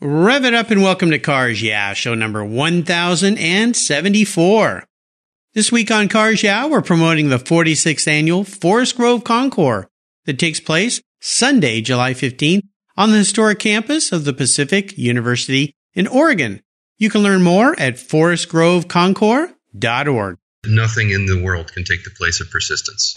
Rev it up and welcome to Cars Yeah, show number 1074. This week on Cars Yeah, we're promoting the 46th annual Forest Grove Concours that takes place Sunday, July 15th on the historic campus of the Pacific University in Oregon. You can learn more at forestgroveconcours.org. Nothing in the world can take the place of persistence.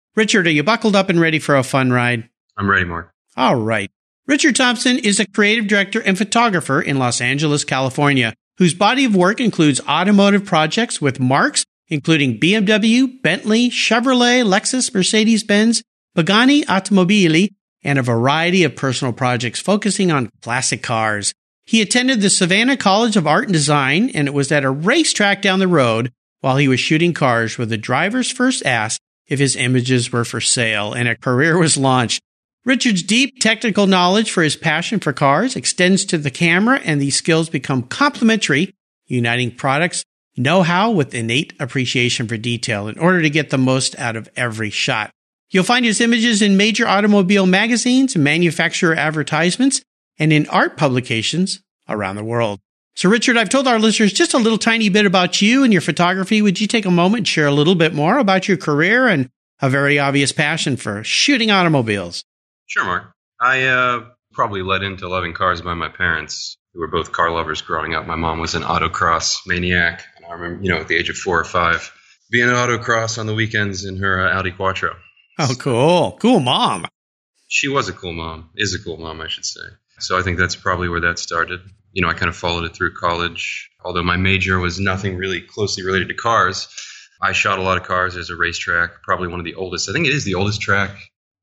Richard, are you buckled up and ready for a fun ride? I'm ready, Mark. All right. Richard Thompson is a creative director and photographer in Los Angeles, California, whose body of work includes automotive projects with marques including BMW, Bentley, Chevrolet, Lexus, Mercedes Benz, Pagani Automobili, and a variety of personal projects focusing on classic cars. He attended the Savannah College of Art and Design, and it was at a racetrack down the road while he was shooting cars where the drivers first asked if his images were for sale, and a career was launched. Richard's deep technical knowledge for his passion for cars extends to the camera, and these skills become complementary, uniting products know how with innate appreciation for detail in order to get the most out of every shot. You'll find his images in major automobile magazines, manufacturer advertisements, and in art publications around the world. So, Richard, I've told our listeners just a little tiny bit about you and your photography. Would you take a moment and share a little bit more about your career and a very obvious passion for shooting automobiles? Sure, Mark. I uh, probably led into loving cars by my parents, who were both car lovers growing up. My mom was an autocross maniac, and I remember, you know, at the age of four or five, being an autocross on the weekends in her uh, Audi Quattro. Oh, cool. Cool mom. She was a cool mom, is a cool mom, I should say. So I think that's probably where that started. You know, I kind of followed it through college. Although my major was nothing really closely related to cars, I shot a lot of cars. There's a racetrack, probably one of the oldest. I think it is the oldest track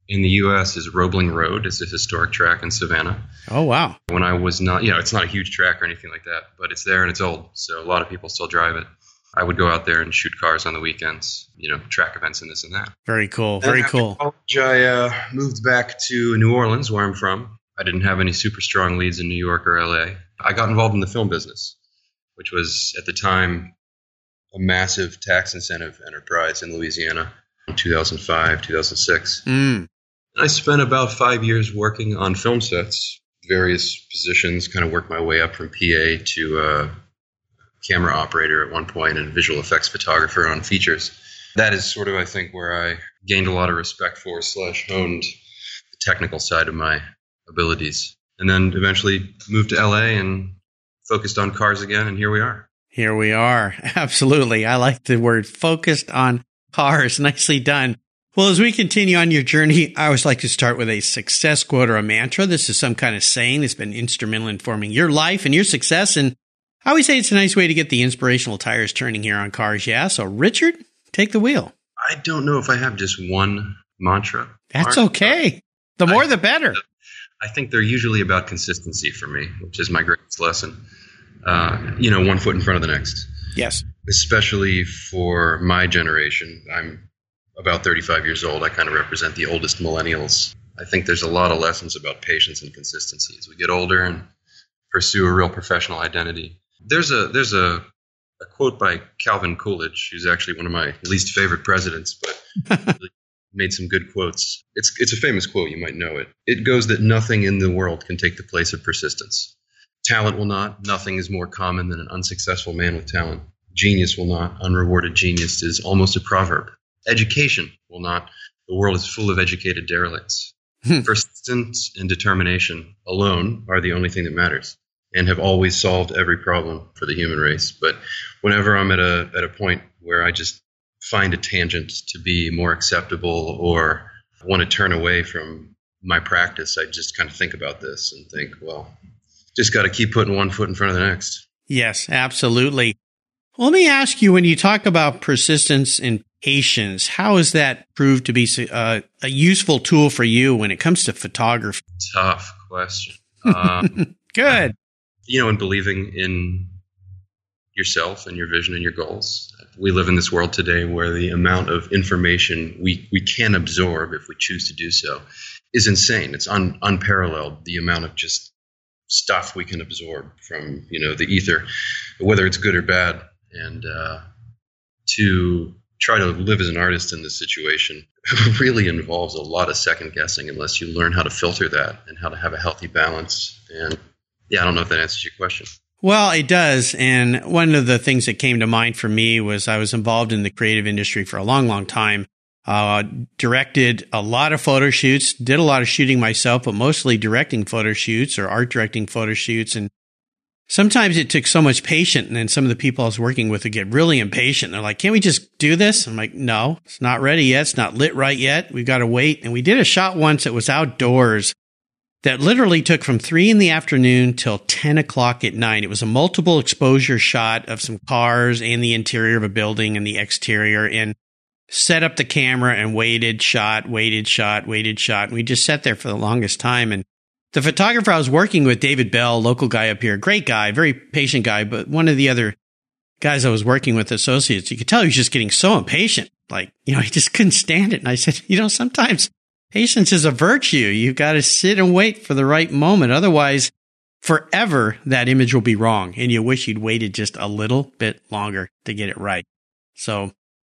in the U.S. is Roebling Road. It's a historic track in Savannah. Oh, wow. When I was not, you know, it's not a huge track or anything like that, but it's there and it's old. So a lot of people still drive it. I would go out there and shoot cars on the weekends, you know, track events and this and that. Very cool. Very cool. college, I uh, moved back to New Orleans, where I'm from. I didn't have any super strong leads in New York or LA. I got involved in the film business, which was at the time a massive tax incentive enterprise in Louisiana in 2005, 2006. Mm. I spent about five years working on film sets, various positions, kind of worked my way up from PA to uh, camera operator at one point and visual effects photographer on features. That is sort of, I think, where I gained a lot of respect for slash honed the technical side of my abilities. And then eventually moved to LA and focused on cars again, and here we are. Here we are. Absolutely. I like the word focused on cars. Nicely done. Well, as we continue on your journey, I always like to start with a success quote or a mantra. This is some kind of saying that's been instrumental in forming your life and your success. And I always say it's a nice way to get the inspirational tires turning here on cars. Yeah. So, Richard, take the wheel. I don't know if I have just one mantra. That's okay. The more, I- the better. I think they're usually about consistency for me, which is my greatest lesson. Uh, you know, one foot in front of the next. Yes. especially for my generation. I'm about 35 years old. I kind of represent the oldest millennials. I think there's a lot of lessons about patience and consistency as we get older and pursue a real professional identity. There's a there's a, a quote by Calvin Coolidge, who's actually one of my least favorite presidents, but really made some good quotes. It's it's a famous quote, you might know it. It goes that nothing in the world can take the place of persistence. Talent will not. Nothing is more common than an unsuccessful man with talent. Genius will not. Unrewarded genius is almost a proverb. Education will not. The world is full of educated derelicts. Hmm. Persistence and determination alone are the only thing that matters and have always solved every problem for the human race. But whenever I'm at a, at a point where I just find a tangent to be more acceptable or want to turn away from my practice, I just kind of think about this and think, well, just got to keep putting one foot in front of the next. Yes, absolutely. Let me ask you when you talk about persistence and patience, how has that proved to be uh, a useful tool for you when it comes to photography? Tough question. Um, Good. you know, and believing in yourself and your vision and your goals. We live in this world today where the amount of information we, we can absorb if we choose to do so is insane. It's un, unparalleled the amount of just stuff we can absorb from you know the ether, whether it's good or bad. And uh, to try to live as an artist in this situation really involves a lot of second guessing unless you learn how to filter that and how to have a healthy balance. And yeah, I don't know if that answers your question. Well, it does. And one of the things that came to mind for me was I was involved in the creative industry for a long, long time. Uh, directed a lot of photo shoots, did a lot of shooting myself, but mostly directing photo shoots or art directing photo shoots. And sometimes it took so much patience. And then some of the people I was working with would get really impatient. They're like, can't we just do this? I'm like, no, it's not ready yet. It's not lit right yet. We've got to wait. And we did a shot once that was outdoors that literally took from three in the afternoon till 10 o'clock at night. It was a multiple exposure shot of some cars and the interior of a building and the exterior and set up the camera and waited, shot, waited, shot, waited, shot. And we just sat there for the longest time. And the photographer I was working with, David Bell, local guy up here, great guy, very patient guy, but one of the other guys I was working with, associates, you could tell he was just getting so impatient. Like, you know, he just couldn't stand it. And I said, you know, sometimes patience is a virtue. You've got to sit and wait for the right moment. Otherwise, forever that image will be wrong. And you wish you'd waited just a little bit longer to get it right. So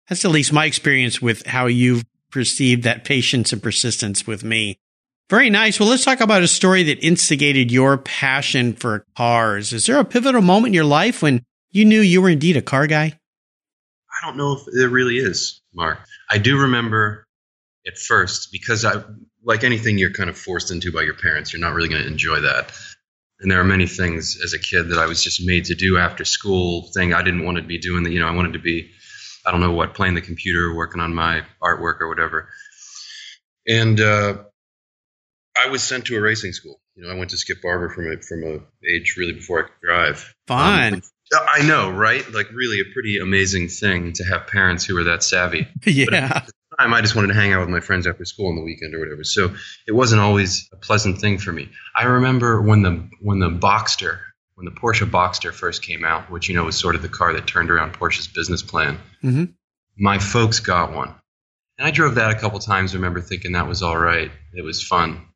that's at least my experience with how you've perceived that patience and persistence with me. Very nice. Well, let's talk about a story that instigated your passion for cars. Is there a pivotal moment in your life when you knew you were indeed a car guy? I don't know if there really is, Mark. I do remember at first because I, like anything you're kind of forced into by your parents, you're not really going to enjoy that. And there are many things as a kid that I was just made to do after school thing I didn't want to be doing. That you know, I wanted to be I don't know what, playing the computer, working on my artwork or whatever. And uh, I was sent to a racing school. You know, I went to Skip Barber from a, from a age really before I could drive. Fun. Um, I know, right? Like, really, a pretty amazing thing to have parents who are that savvy. yeah. Time, I just wanted to hang out with my friends after school on the weekend or whatever. So it wasn't always a pleasant thing for me. I remember when the when the Boxster when the Porsche Boxster first came out, which you know was sort of the car that turned around Porsche's business plan. Mm-hmm. My folks got one, and I drove that a couple times. I remember thinking that was all right. It was fun.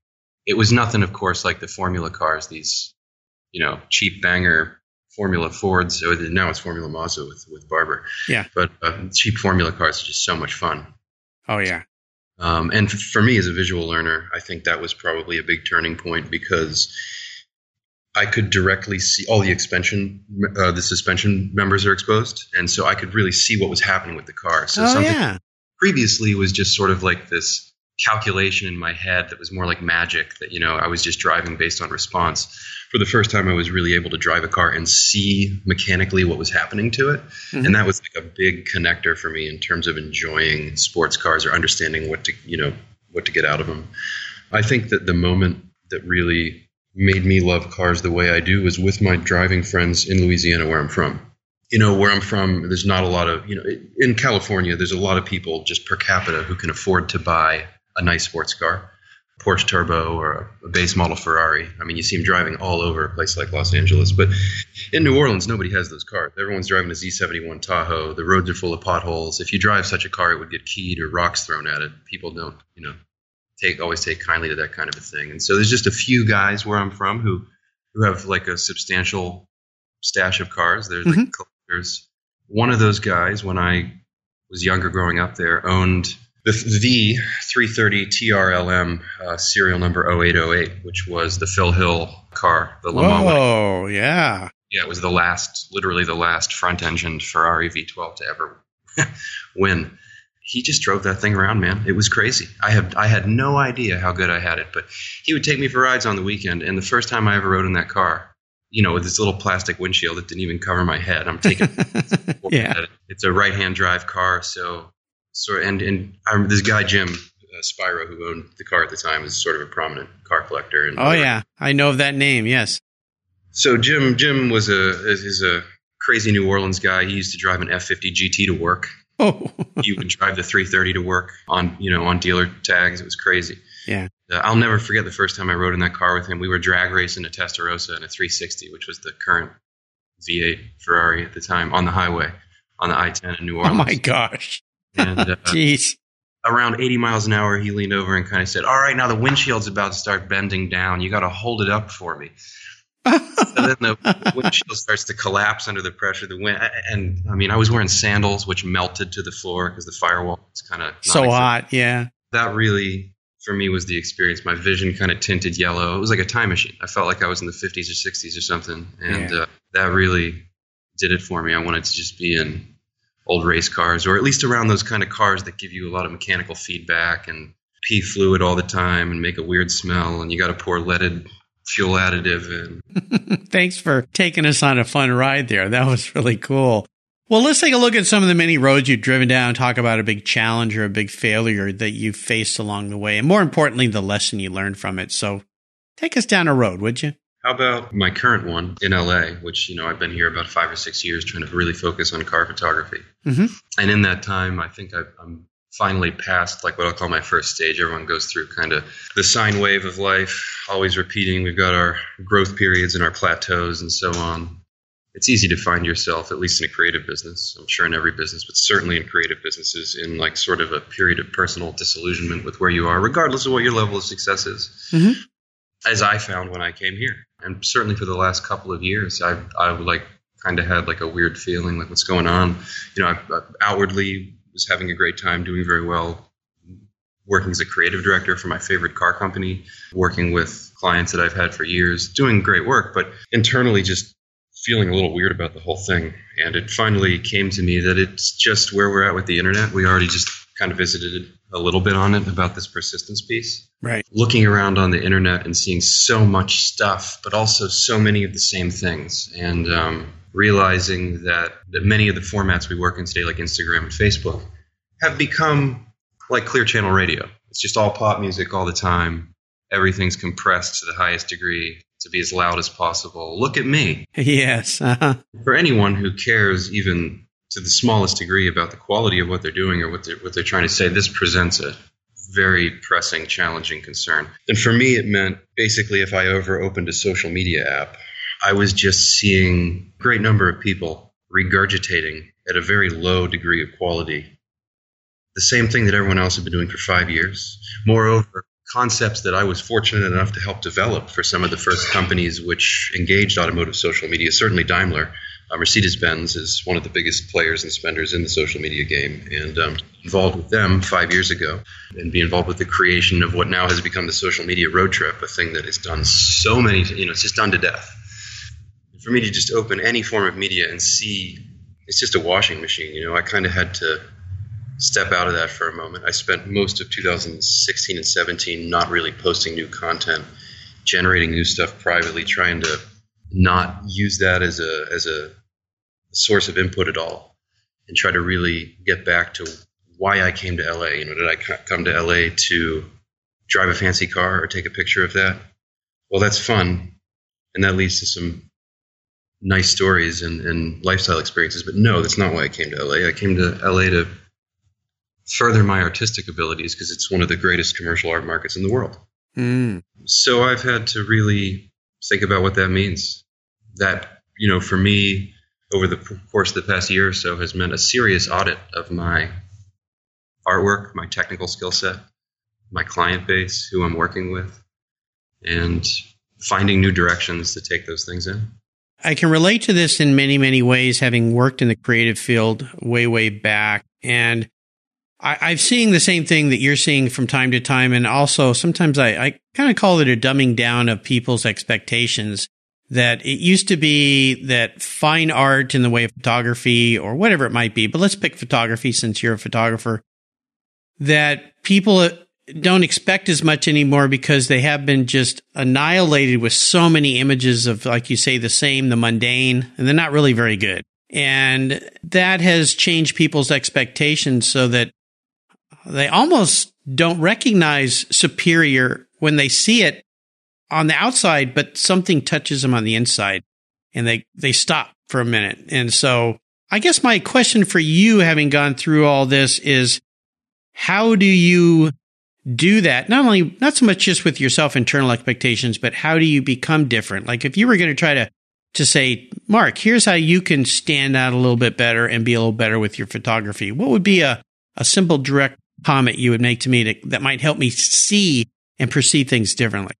It was nothing, of course, like the Formula cars, these you know cheap banger Formula Fords. Or now it's Formula Mazda with with Barber. Yeah, but uh, cheap Formula cars are just so much fun. Oh yeah. Um, and for me as a visual learner, I think that was probably a big turning point because I could directly see all the expansion, uh, the suspension members are exposed, and so I could really see what was happening with the car. So oh, something yeah. previously was just sort of like this calculation in my head that was more like magic that you know I was just driving based on response. For the first time, I was really able to drive a car and see mechanically what was happening to it, mm-hmm. and that was like a big connector for me in terms of enjoying sports cars or understanding what to you know what to get out of them. I think that the moment that really made me love cars the way I do was with my driving friends in Louisiana, where I'm from. You know, where I'm from, there's not a lot of, you know, in California, there's a lot of people just per capita who can afford to buy a nice sports car, Porsche Turbo or a base model Ferrari. I mean, you see them driving all over a place like Los Angeles. But in New Orleans, nobody has those cars. Everyone's driving a Z71 Tahoe. The roads are full of potholes. If you drive such a car, it would get keyed or rocks thrown at it. People don't, you know, take always take kindly to that kind of a thing. And so there's just a few guys where I'm from who who have like a substantial stash of cars. There's mm-hmm. like collectors. One of those guys, when I was younger, growing up there, owned the, the 330 TRLM uh, serial number 0808, which was the Phil Hill car, the Le Mans. Oh, yeah. Yeah, it was the last, literally the last front-engined Ferrari V12 to ever win he just drove that thing around, man. It was crazy. I have I had no idea how good I had it, but he would take me for rides on the weekend. And the first time I ever rode in that car, you know, with this little plastic windshield that didn't even cover my head, I'm taking. yeah, it's a right-hand drive car, so so and and I'm, this guy Jim uh, Spiro who owned the car at the time is sort of a prominent car collector. And oh yeah, I know of that name. Yes. So Jim Jim was a is a crazy New Orleans guy. He used to drive an F50 GT to work Oh. you would drive the 330 to work on, you know, on dealer tags. It was crazy. Yeah. uh, I'll never forget the first time I rode in that car with him. We were drag racing a Testarossa in a 360, which was the current V8 Ferrari at the time, on the highway on the I-10 in New Orleans. Oh my gosh! And uh, Jeez. around 80 miles an hour, he leaned over and kind of said, "All right, now the windshield's about to start bending down. You got to hold it up for me." and then the windshield starts to collapse under the pressure of the wind. And I mean, I was wearing sandals, which melted to the floor because the firewall was kind of so hot. Yeah. That really, for me, was the experience. My vision kind of tinted yellow. It was like a time machine. I felt like I was in the 50s or 60s or something. And Yeah. uh, that really did it for me. I wanted to just be in old race cars, or at least around those kind of cars that give you a lot of mechanical feedback and pee fluid all the time and make a weird smell. And you got to pour leaded fuel additive in. Thanks for taking us on a fun ride there. That was really cool. Well, let's take a look at some of the many roads you've driven down, talk about a big challenge or a big failure that you've faced along the way, and more importantly, the lesson you learned from it. So take us down a road, would you? How about my current one in LA, which, you know, I've been here about five or six years trying to really focus on car photography. Mhm. And in that time, I think I've, I'm finally past like what I'll call my first stage. Everyone goes through kind of the sine wave of life, always repeating. We've got our growth periods and our plateaus and so on. It's easy to find yourself, at least in a creative business. I'm sure in every business, but certainly in creative businesses, in like sort of a period of personal disillusionment with where you are, regardless of what your level of success is Mhm. as I found when I came here. And certainly for the last couple of years, I've, I've like kind of had like a weird feeling like what's going on. You know, I, I outwardly was having a great time, doing very well, working as a creative director for my favorite car company, working with clients that I've had for years, doing great work, but internally just feeling a little weird about the whole thing. And it finally came to me that it's just where we're at with the internet. We already just kind of visited a little bit on it about this persistence piece Right. looking around on the internet and seeing so much stuff, but also so many of the same things, and um, realizing that, that many of the formats we work in today, like Instagram and Facebook, have become like clear channel radio. It's just all pop music all the time. Everything's compressed to the highest degree to be as loud as possible. Look at me. Yes. Uh-huh. For anyone who cares, even to the smallest degree, about the quality of what they're doing or what they're, what they're trying to say, this presents a very pressing, challenging concern. And for me, it meant basically if I ever opened a social media app, I was just seeing a great number of people regurgitating at a very low degree of quality the same thing that everyone else had been doing for five years. Moreover, concepts that I was fortunate enough to help develop for some of the first companies which engaged automotive social media, certainly Daimler. Uh, Mercedes Benz is one of the biggest players and spenders in the social media game, and um, involved with them five years ago, and be involved with the creation of what now has become the social media road trip, a thing that has done so many, you know, it's just done to death. For me to just open any form of media and see, it's just a washing machine, you know, I kind of had to step out of that for a moment. I spent most of 2016 and 17 not really posting new content, generating new stuff privately, trying to not use that as a as a source of input at all, and try to really get back to why I came to LA. You know, did I come to LA to drive a fancy car or take a picture of that? Well, that's fun, and that leads to some nice stories and, and lifestyle experiences. But no, that's not why I came to LA. I came to LA to further my artistic abilities because it's one of the greatest commercial art markets in the world. Mm. So I've had to really think about what that means. That, you know, for me, over the course of the past year or so, has meant a serious audit of my artwork, my technical skill set, my client base, who I'm working with, and finding new directions to take those things in. I can relate to this in many, many ways, having worked in the creative field way, way back. And I, I'm seeing the same thing that you're seeing from time to time. And also, sometimes I, I kind of call it a dumbing down of people's expectations. That it used to be that fine art in the way of photography or whatever it might be, but let's pick photography since you're a photographer, that people uh, don't expect as much anymore because they have been just annihilated with so many images of, like you say, the same, the mundane, and they're not really very good. And that has changed people's expectations so that they almost don't recognize superior when they see it on the outside, but something touches them on the inside and they, they stop for a minute. And so I guess my question for you, having gone through all this is how do you do that? Not only, not so much just with yourself internal expectations, but how do you become different? Like if you were going to try to, to say, Mark, here's how you can stand out a little bit better and be a little better with your photography. What would be a, a simple direct comment you would make to me that, that might help me see and perceive things differently?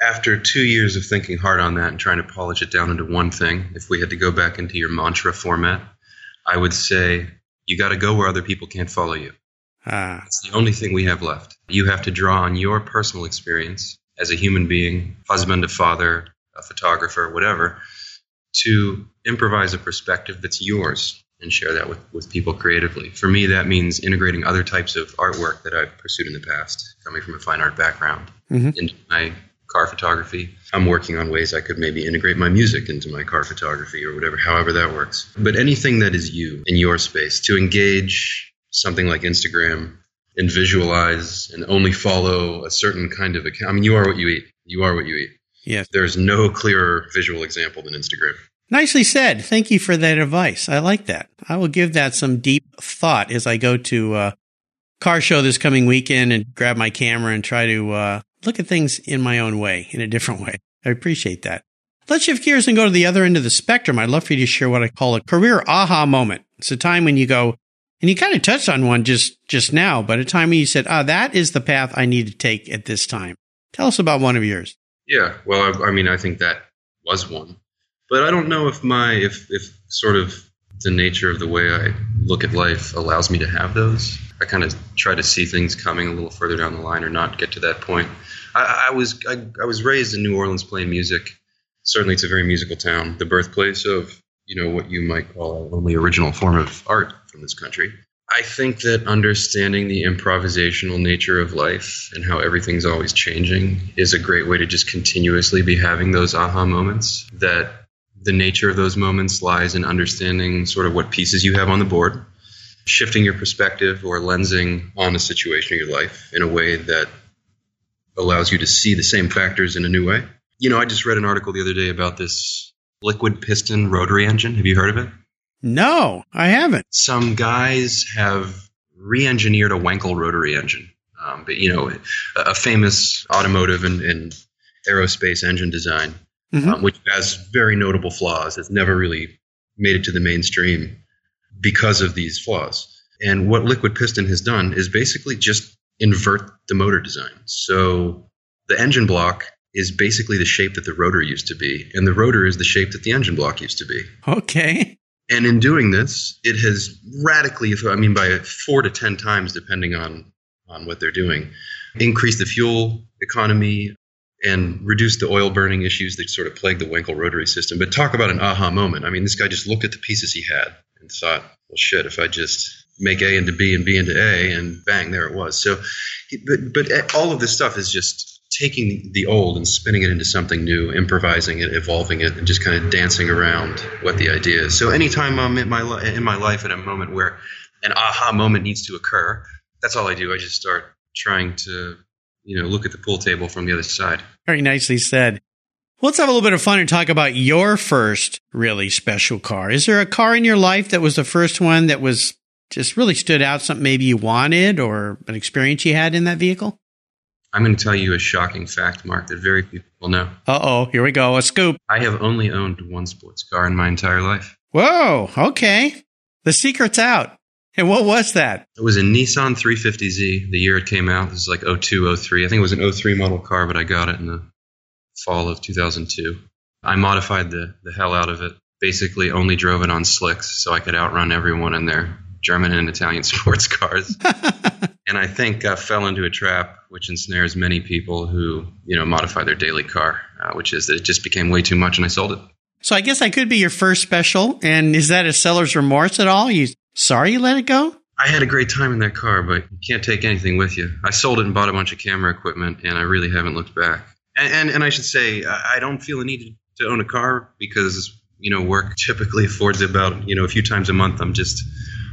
After two years of thinking hard on that and trying to polish it down into one thing, if we had to go back into your mantra format, I would say you got to go where other people can't follow you. Ah. It's the only thing we have left. You have to draw on your personal experience as a human being, husband, a father, a photographer, whatever, to improvise a perspective that's yours and share that with, with people creatively. For me, that means integrating other types of artwork that I've pursued in the past, coming from a fine art background, mm-hmm. into my car photography. I'm working on ways I could maybe integrate my music into my car photography or whatever, however that works. But anything that is you in your space to engage something like Instagram and visualize and only follow a certain kind of account. I mean, you are what you eat. You are what you eat. Yes. There's no clearer visual example than Instagram. Nicely said. Thank you for that advice. I like that. I will give that some deep thought as I go to a uh, car show this coming weekend and grab my camera and try to uh, look at things in my own way, in a different way. I appreciate that. Let's shift gears and go to the other end of the spectrum. I'd love for you to share what I call a career aha moment. It's a time when you go, and you kind of touched on one just, just now, but a time when you said, ah, oh, that is the path I need to take at this time. Tell us about one of yours. Yeah. Well, I, I mean, I think that was one, but I don't know if my, if, if sort of the nature of the way I look at life allows me to have those. I kind of try to see things coming a little further down the line or not get to that point. I, I was I, I was raised in New Orleans playing music. Certainly, it's a very musical town, the birthplace of you know what you might call a only original form of art from this country. I think that understanding the improvisational nature of life and how everything's always changing is a great way to just continuously be having those aha moments. That the nature of those moments lies in understanding sort of what pieces you have on the board, shifting your perspective or lensing on a situation of your life in a way that allows you to see the same factors in a new way. You know, I just read an article the other day about this LiquidPiston rotary engine. Have you heard of it? No, I haven't. Some guys have re-engineered a Wankel rotary engine. Um, but you know, a, famous automotive and, and, aerospace engine design, mm-hmm. um, which has very notable flaws. It's never really made it to the mainstream because of these flaws. And what LiquidPiston has done is basically just invert the motor design. So the engine block is basically the shape that the rotor used to be, and the rotor is the shape that the engine block used to be. Okay. And in doing this, it has radically, I mean, by four to 10 times, depending on, on what they're doing, increased the fuel economy and reduce the oil burning issues that sort of plague the Wankel rotary system. But talk about an aha moment. I mean, this guy just looked at the pieces he had and thought, well, shit, if I just make A into B and B into A, and bang, there it was. So, but, but all of this stuff is just taking the old and spinning it into something new, improvising it, evolving it, and just kind of dancing around what the idea is. So, anytime I'm in my in my life at a moment where an aha moment needs to occur, that's all I do. I just start trying to, you know, look at the pool table from the other side. Very nicely said. Let's have a little bit of fun and talk about your first really special car. Is there a car in your life that was the first one that was just really stood out, something maybe you wanted or an experience you had in that vehicle? I'm going to tell you a shocking fact, Mark, that very few people know. Uh oh, here we go. A scoop. I have only owned one sports car in my entire life. Whoa, okay. The secret's out. And what was that? It was a Nissan 350Z the year it came out. This is like 02, 03. I think it was an 03 model car, but I got it in the fall of 2002. I modified the, the hell out of it. Basically, only drove it on slicks so I could outrun everyone in their German and Italian sports cars. and I think uh, fell into a trap which ensnares many people who, you know, modify their daily car, uh, which is that it just became way too much and I sold it. So I guess I could be your first special. And is that a seller's remorse at all? You sorry you let it go? I had a great time in that car, but you can't take anything with you. I sold it and bought a bunch of camera equipment, and I really haven't looked back. And, and, and I should say, I don't feel the need to own a car because you know work typically affords about you know a few times a month. I'm just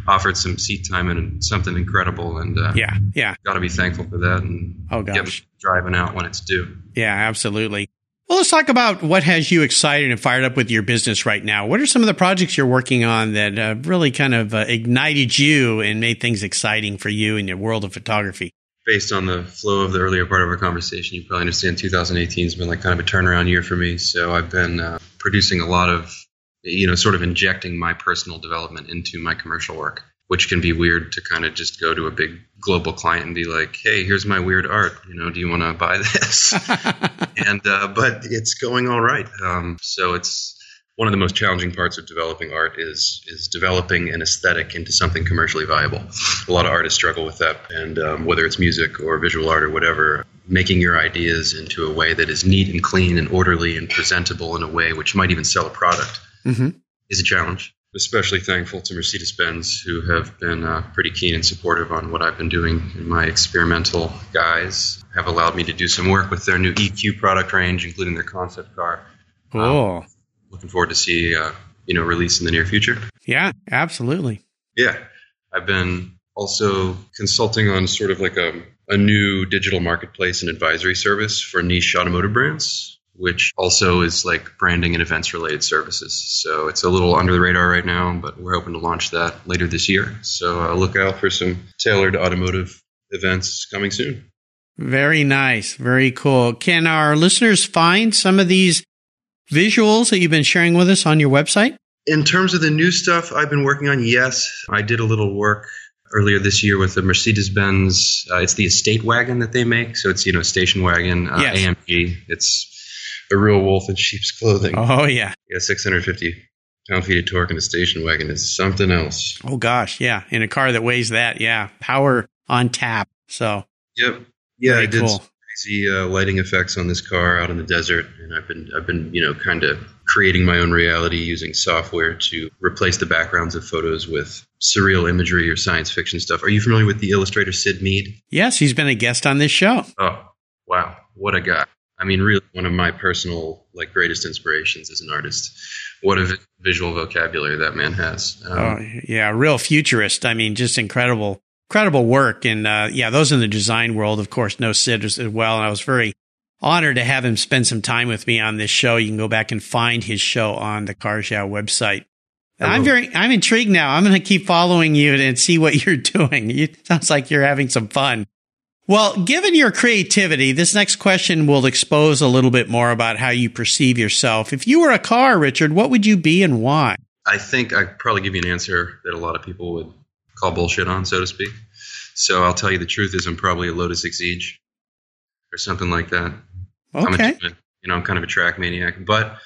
offered some seat time and something incredible. And uh, yeah, yeah, got to be thankful for that. And oh gosh, driving out when it's due. Yeah, absolutely. Well, let's talk about what has you excited and fired up with your business right now. What are some of the projects you're working on that uh, really kind of uh, ignited you and made things exciting for you in your world of photography? based on the flow of the earlier part of our conversation, you probably understand 2018 has been like kind of a turnaround year for me. So I've been uh, producing a lot of, you know, sort of injecting my personal development into my commercial work, which can be weird to kind of just go to a big global client and be like, "Hey, here's my weird art. You know, do you want to buy this?" and uh, but it's going all right. Um, so it's one of the most challenging parts of developing art is is developing an aesthetic into something commercially viable. A lot of artists struggle with that, and um, whether it's music or visual art or whatever, making your ideas into a way that is neat and clean and orderly and presentable in a way which might even sell a product mm-hmm. is a challenge. Especially thankful to Mercedes Benz, who have been uh, pretty keen and supportive on what I've been doing in my experimental guise. Have allowed me to do some work with their new EQ product range, including their concept car. Cool. Um, looking forward to see uh, you know release in the near future. Yeah, absolutely. Yeah, I've been also consulting on sort of like a a new digital marketplace and advisory service for niche automotive brands, which also is like branding and events related services. So it's a little under the radar right now, but we're hoping to launch that later this year. So uh, look out for some tailored automotive events coming soon. Very nice. Very cool. Can our listeners find some of these visuals that you've been sharing with us on your website? In terms of the new stuff I've been working on, yes. I did a little work earlier this year with the Mercedes Benz. Uh, it's the estate wagon that they make. So it's, you know, station wagon, uh, yes. AMG. It's a real wolf in sheep's clothing. Oh, yeah. Yeah, 650 pound feet of torque in a station wagon is something else. Oh, gosh. Yeah. In a car that weighs that. Yeah. Power on tap. So. Yep. Yeah, I did cool crazy uh, lighting effects on this car out in the desert, and I've been I've been you know kind of creating my own reality using software to replace the backgrounds of photos with surreal imagery or science fiction stuff. Are you familiar with the illustrator Syd Mead? Yes, he's been a guest on this show. Oh, wow, what a guy! I mean, really, one of my personal like greatest inspirations as an artist. What a visual vocabulary that man has. Um, oh, yeah, real futurist. I mean, just incredible incredible work. And uh, yeah, those in the design world, of course, know Syd as well. And I was very honored to have him spend some time with me on this show. You can go back and find his show on the Cars Yeah website. I'm very, I'm intrigued now. I'm going to keep following you and see what you're doing. It sounds like you're having some fun. Well, given your creativity, this next question will expose a little bit more about how you perceive yourself. If you were a car, Richard, what would you be and why? I think I'd probably give you an answer that a lot of people would call bullshit on, so to speak. So I'll tell you the truth is I'm probably a Lotus Exige or something like that. Okay. A, you know, I'm kind of a track maniac, but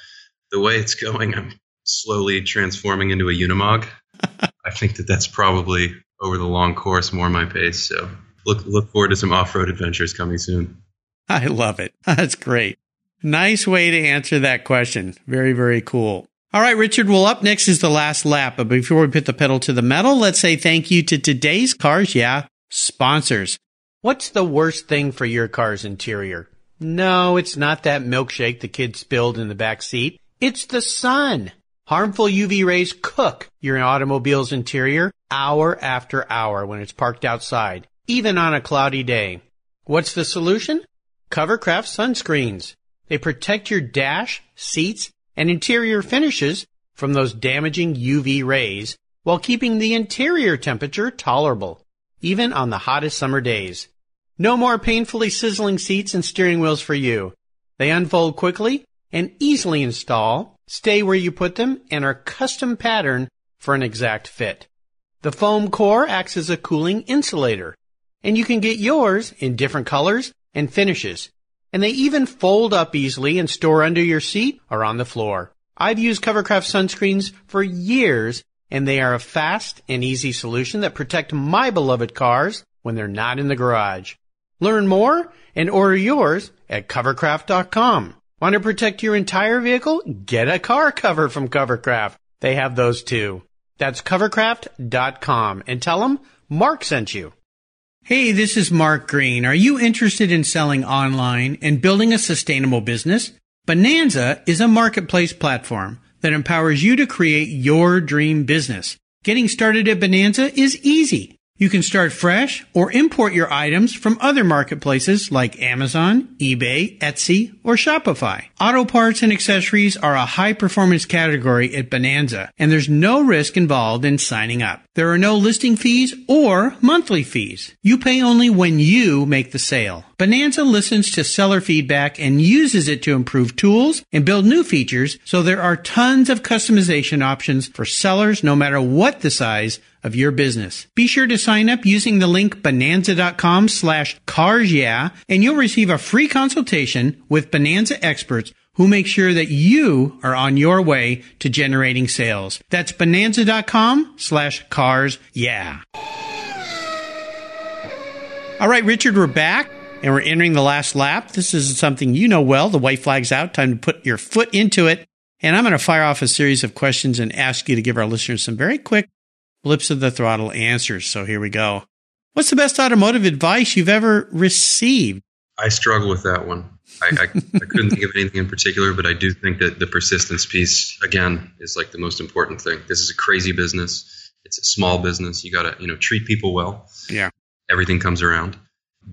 the way it's going, I'm slowly transforming into a Unimog. I think that that's probably over the long course more my pace. So look look forward to some off road adventures coming soon. I love it. That's great. Nice way to answer that question. Very, very cool. All right, Richard. Well, up next is the last lap. But before we put the pedal to the metal, let's say thank you to today's Cars Yeah sponsors. What's the worst thing for your car's interior? No, it's not that milkshake the kid spilled in the back seat. It's the sun. Harmful UV rays cook your automobile's interior hour after hour when it's parked outside, even on a cloudy day. What's the solution? Covercraft sunscreens. They protect your dash, seats, and interior finishes from those damaging UV rays while keeping the interior temperature tolerable, even on the hottest summer days. No more painfully sizzling seats and steering wheels for you. They unfold quickly and easily install, stay where you put them, and are custom patterned for an exact fit. The foam core acts as a cooling insulator, and you can get yours in different colors and finishes and they even fold up easily and store under your seat or on the floor. I've used Covercraft sunscreens for years, and they are a fast and easy solution that protect my beloved cars when they're not in the garage. Learn more and order yours at covercraft.com. Want to protect your entire vehicle? Get a car cover from Covercraft. They have those too. That's covercraft.com and tell them Mark sent you. Hey, this is Mark Green. Are you interested in selling online and building a sustainable business? Bonanza is a marketplace platform that empowers you to create your dream business. Getting started at Bonanza is easy. You can start fresh or import your items from other marketplaces like Amazon, eBay, Etsy, or Shopify. Auto parts and accessories are a high performance category at Bonanza, and there's no risk involved in signing up. There are no listing fees or monthly fees. You pay only when you make the sale. Bonanza listens to seller feedback and uses it to improve tools and build new features, so there are tons of customization options for sellers no matter what the size of your business. Be sure to sign up using the link bonanza.com slash cars yeah, and you'll receive a free consultation with Bonanza experts who make sure that you are on your way to generating sales. That's bonanza.com slash cars yeah. All right, Richard, we're back and we're entering the last lap. This is something you know well. The white flag's out. Time to put your foot into it. And I'm going to fire off a series of questions and ask you to give our listeners some very quick blips of the throttle answers. So here we go. What's the best automotive advice you've ever received? I struggle with that one. I, I, I, couldn't think of anything in particular, but I do think that the persistence piece again is like the most important thing. This is a crazy business. It's a small business. You gotta you know treat people well. Yeah. Everything comes around.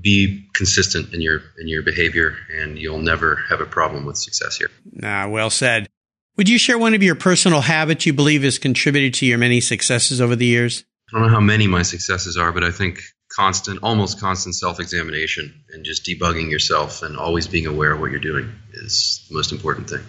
Be consistent in your in your behavior, and you'll never have a problem with success here. Nah, well said. Would you share one of your personal habits you believe has contributed to your many successes over the years? I don't know how many my successes are, but I think constant, almost constant self examination and just debugging yourself and always being aware of what you're doing is the most important thing.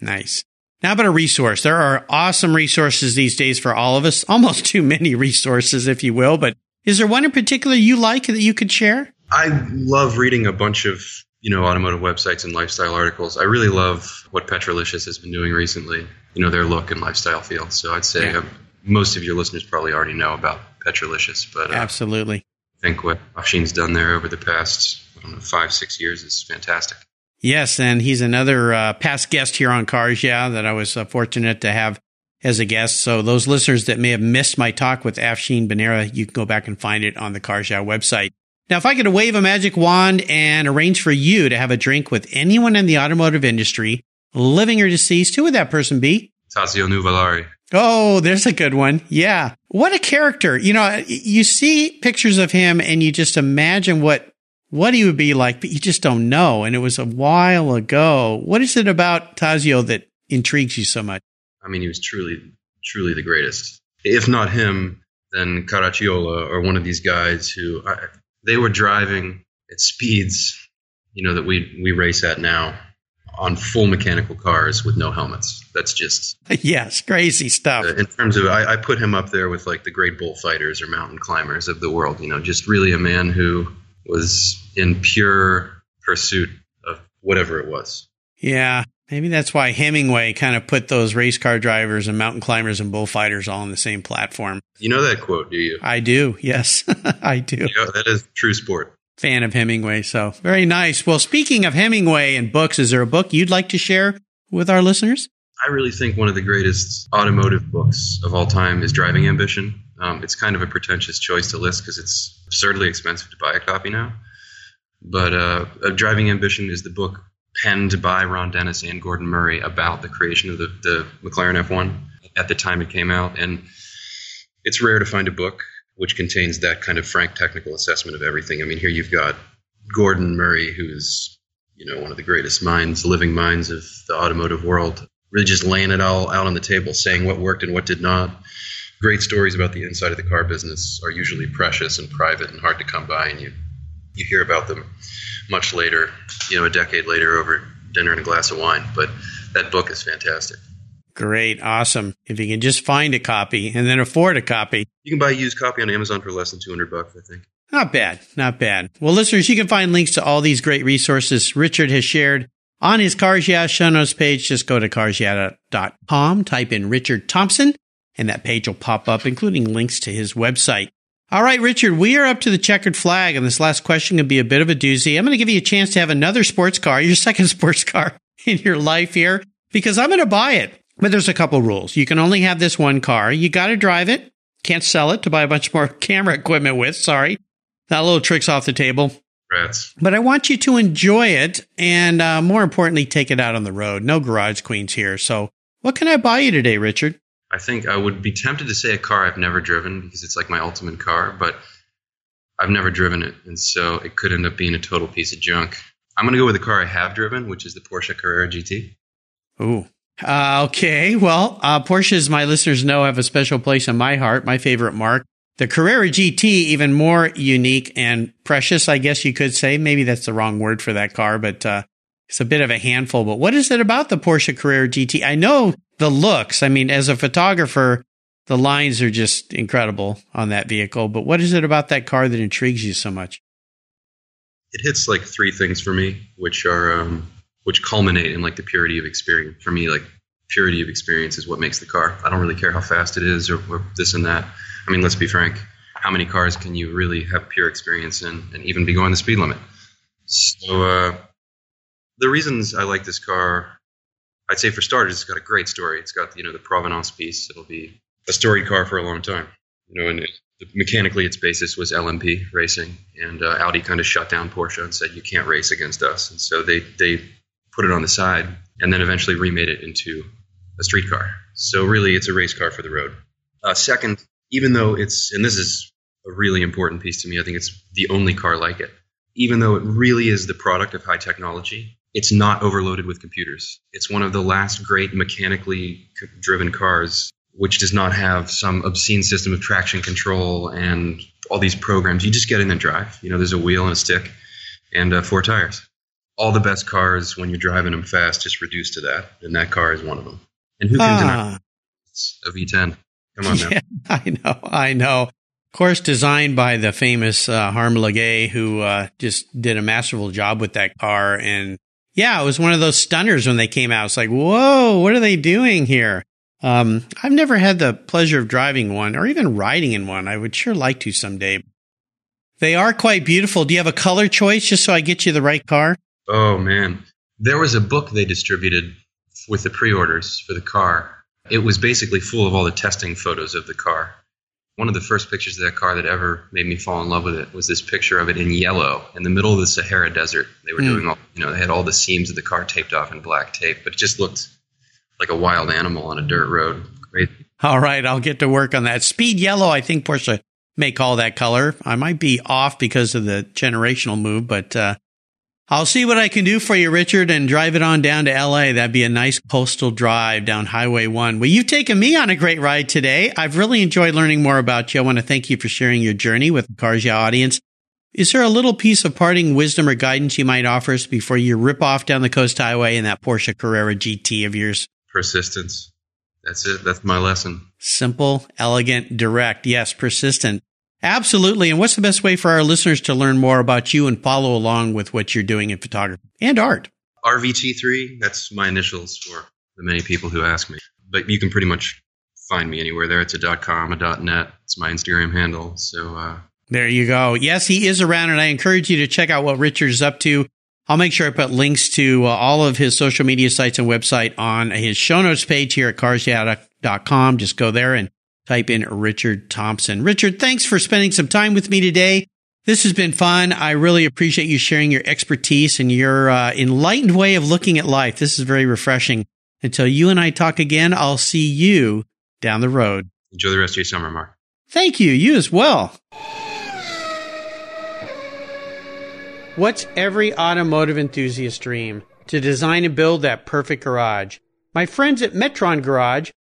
Nice. Now about a resource. There are awesome resources these days for all of us, almost too many resources, if you will. But is there one in particular you like that you could share? I love reading a bunch of you know automotive websites and lifestyle articles. I really love what Petrolicious has been doing recently. You know their look and lifestyle field. So I'd say yeah. uh, most of your listeners probably already know about Petrolicious, but uh, absolutely think what Afshin's done there over the past know, five, six years is fantastic. Yes, and he's another uh, past guest here on Cars Yeah that I was uh, fortunate to have as a guest. So those listeners that may have missed my talk with Afshin Behnia, you can go back and find it on the Cars Yeah website. Now, if I could wave a magic wand and arrange for you to have a drink with anyone in the automotive industry, living or deceased, who would that person be? Tazio Nuvolari. Oh, there's a good one. Yeah. What a character. You know, you see pictures of him and you just imagine what what he would be like, but you just don't know. And it was a while ago. What is it about Tazio that intrigues you so much? I mean, he was truly, truly the greatest. If not him, then Caracciola or one of these guys who I, they were driving at speeds, you know, that we we race at now on full mechanical cars with no helmets. That's just yes, crazy stuff. Uh, in terms of, I, I, put him up there with like the great bullfighters or mountain climbers of the world. You know, just really a man who was in pure pursuit of whatever it was. Yeah, maybe that's why Hemingway kind of put those race car drivers and mountain climbers and bullfighters all on the same platform. You know that quote, do you? I do. Yes, I do. You know, that is true sport fan of Hemingway. So very nice. Well, speaking of Hemingway and books, is there a book you'd like to share with our listeners? I really think one of the greatest automotive books of all time is Driving Ambition. Um, it's kind of a pretentious choice to list because it's absurdly expensive to buy a copy now. But uh, Driving Ambition is the book penned by Ron Dennis and Gordon Murray about the creation of the, the McLaren F1 at the time it came out. And it's rare to find a book which contains that kind of frank technical assessment of everything. I mean, here you've got Gordon Murray, who's you know one of the greatest minds, living minds of the automotive world, really just laying it all out on the table, saying what worked and what did not. Great stories about the inside of the car business are usually precious and private and hard to come by, and you you hear about them much later, you know, a decade later over dinner and a glass of wine. But that book is fantastic. Great. Awesome. If you can just find a copy and then afford a copy. You can buy a used copy on Amazon for less than 200 bucks, I think. Not bad. Not bad. Well, listeners, you can find links to all these great resources Richard has shared on his Cars Yeah show notes page. Just go to carsyeah.com, type in Richard Thompson, and that page will pop up, including links to his website. All right, Richard, we are up to the checkered flag, and this last question can be a bit of a doozy. I'm going to give you a chance to have another sports car, your second sports car in your life here, because I'm going to buy it. But there's a couple rules. You can only have this one car. You got to drive it. Can't sell it to buy a bunch more camera equipment with. Sorry. That little trick's off the table. Rats. But I want you to enjoy it and uh, more importantly, take it out on the road. No garage queens here. So what can I buy you today, Richard? I think I would be tempted to say a car I've never driven because it's like my ultimate car, but I've never driven it. And so it could end up being a total piece of junk. I'm going to go with the car I have driven, which is the Porsche Carrera GT. Ooh, Uh, okay. Well, uh, Porsches, my listeners know, have a special place in my heart. My favorite marque. The Carrera GT, even more unique and precious, I guess you could say. Maybe that's the wrong word for that car, but uh, it's a bit of a handful. But what is it about the Porsche Carrera GT? I know the looks. I mean, as a photographer, the lines are just incredible on that vehicle. But what is it about that car that intrigues you so much? It hits like three things for me, which are um, which culminate in like the purity of experience. For me, like purity of experience is what makes the car. I don't really care how fast it is or, or this and that. I mean, let's be frank. How many cars can you really have pure experience in and even be going the speed limit? So, uh, the reasons I like this car, I'd say for starters, it's got a great story. It's got you know the provenance piece. It'll be a storied car for a long time. You know, and it, mechanically its basis was LMP racing, and uh, Audi kind of shut down Porsche and said you can't race against us, and so they they put it on the side and then eventually remade it into a street car. So really, it's a race car for the road. Uh, second, even though it's and this is a really important piece to me, I think it's the only car like it. Even though it really is the product of high technology, it's not overloaded with computers. It's one of the last great mechanically driven cars which does not have some obscene system of traction control and all these programs. You just get in and drive. You know, there's a wheel and a stick and uh, four tires. All the best cars, when you're driving them fast, just reduce to that, and that car is one of them. And who can ah. deny it's a V10? Come on now. Yeah, I know, I know. Of course, designed by the famous uh, Harm Lagaay, who uh, just did a masterful job with that car. And yeah, it was one of those stunners when they came out. It's like, whoa, what are they doing here? Um, I've never had the pleasure of driving one or even riding in one. I would sure like to someday. They are quite beautiful. Do you have a color choice just so I get you the right car? Oh, man. There was a book they distributed with the pre orders for the car. It was basically full of all the testing photos of the car. One of the first pictures of that car that ever made me fall in love with it was this picture of it in yellow in the middle of the Sahara Desert. They were mm. doing all, you know, they had all the seams of the car taped off in black tape, but it just looked like a wild animal on a dirt road. Great. All right, I'll get to work on that. Speed yellow, I think Porsche may call that color. I might be off because of the generational move, but uh, I'll see what I can do for you, Richard, and drive it on down to LA. That'd be a nice coastal drive down Highway 1. Well, you've taken me on a great ride today. I've really enjoyed learning more about you. I want to thank you for sharing your journey with the Cars Yeah audience. Is there a little piece of parting wisdom or guidance you might offer us before you rip off down the Coast Highway in that Porsche Carrera GT of yours? persistence. That's it. That's my lesson. Simple, elegant, direct. Yes, persistent. Absolutely. And what's the best way for our listeners to learn more about you and follow along with what you're doing in photography and art? RVT3, that's my initials for the many people who ask me. But you can pretty much find me anywhere there. It's a .com, a .net. It's my Instagram handle. So uh, there you go. Yes, he is around, and I encourage you to check out what Richard is up to. I'll make sure I put links to uh, all of his social media sites and website on his show notes page here at carsyeah.com. Just go there and type in Richard Thompson. Richard, thanks for spending some time with me today. This has been fun. I really appreciate you sharing your expertise and your uh, enlightened way of looking at life. This is very refreshing. Until you and I talk again, I'll see you down the road. Enjoy the rest of your summer, Mark. Thank you. You as well. What's every automotive enthusiast's dream? To design and build that perfect garage. My friends at Metron Garage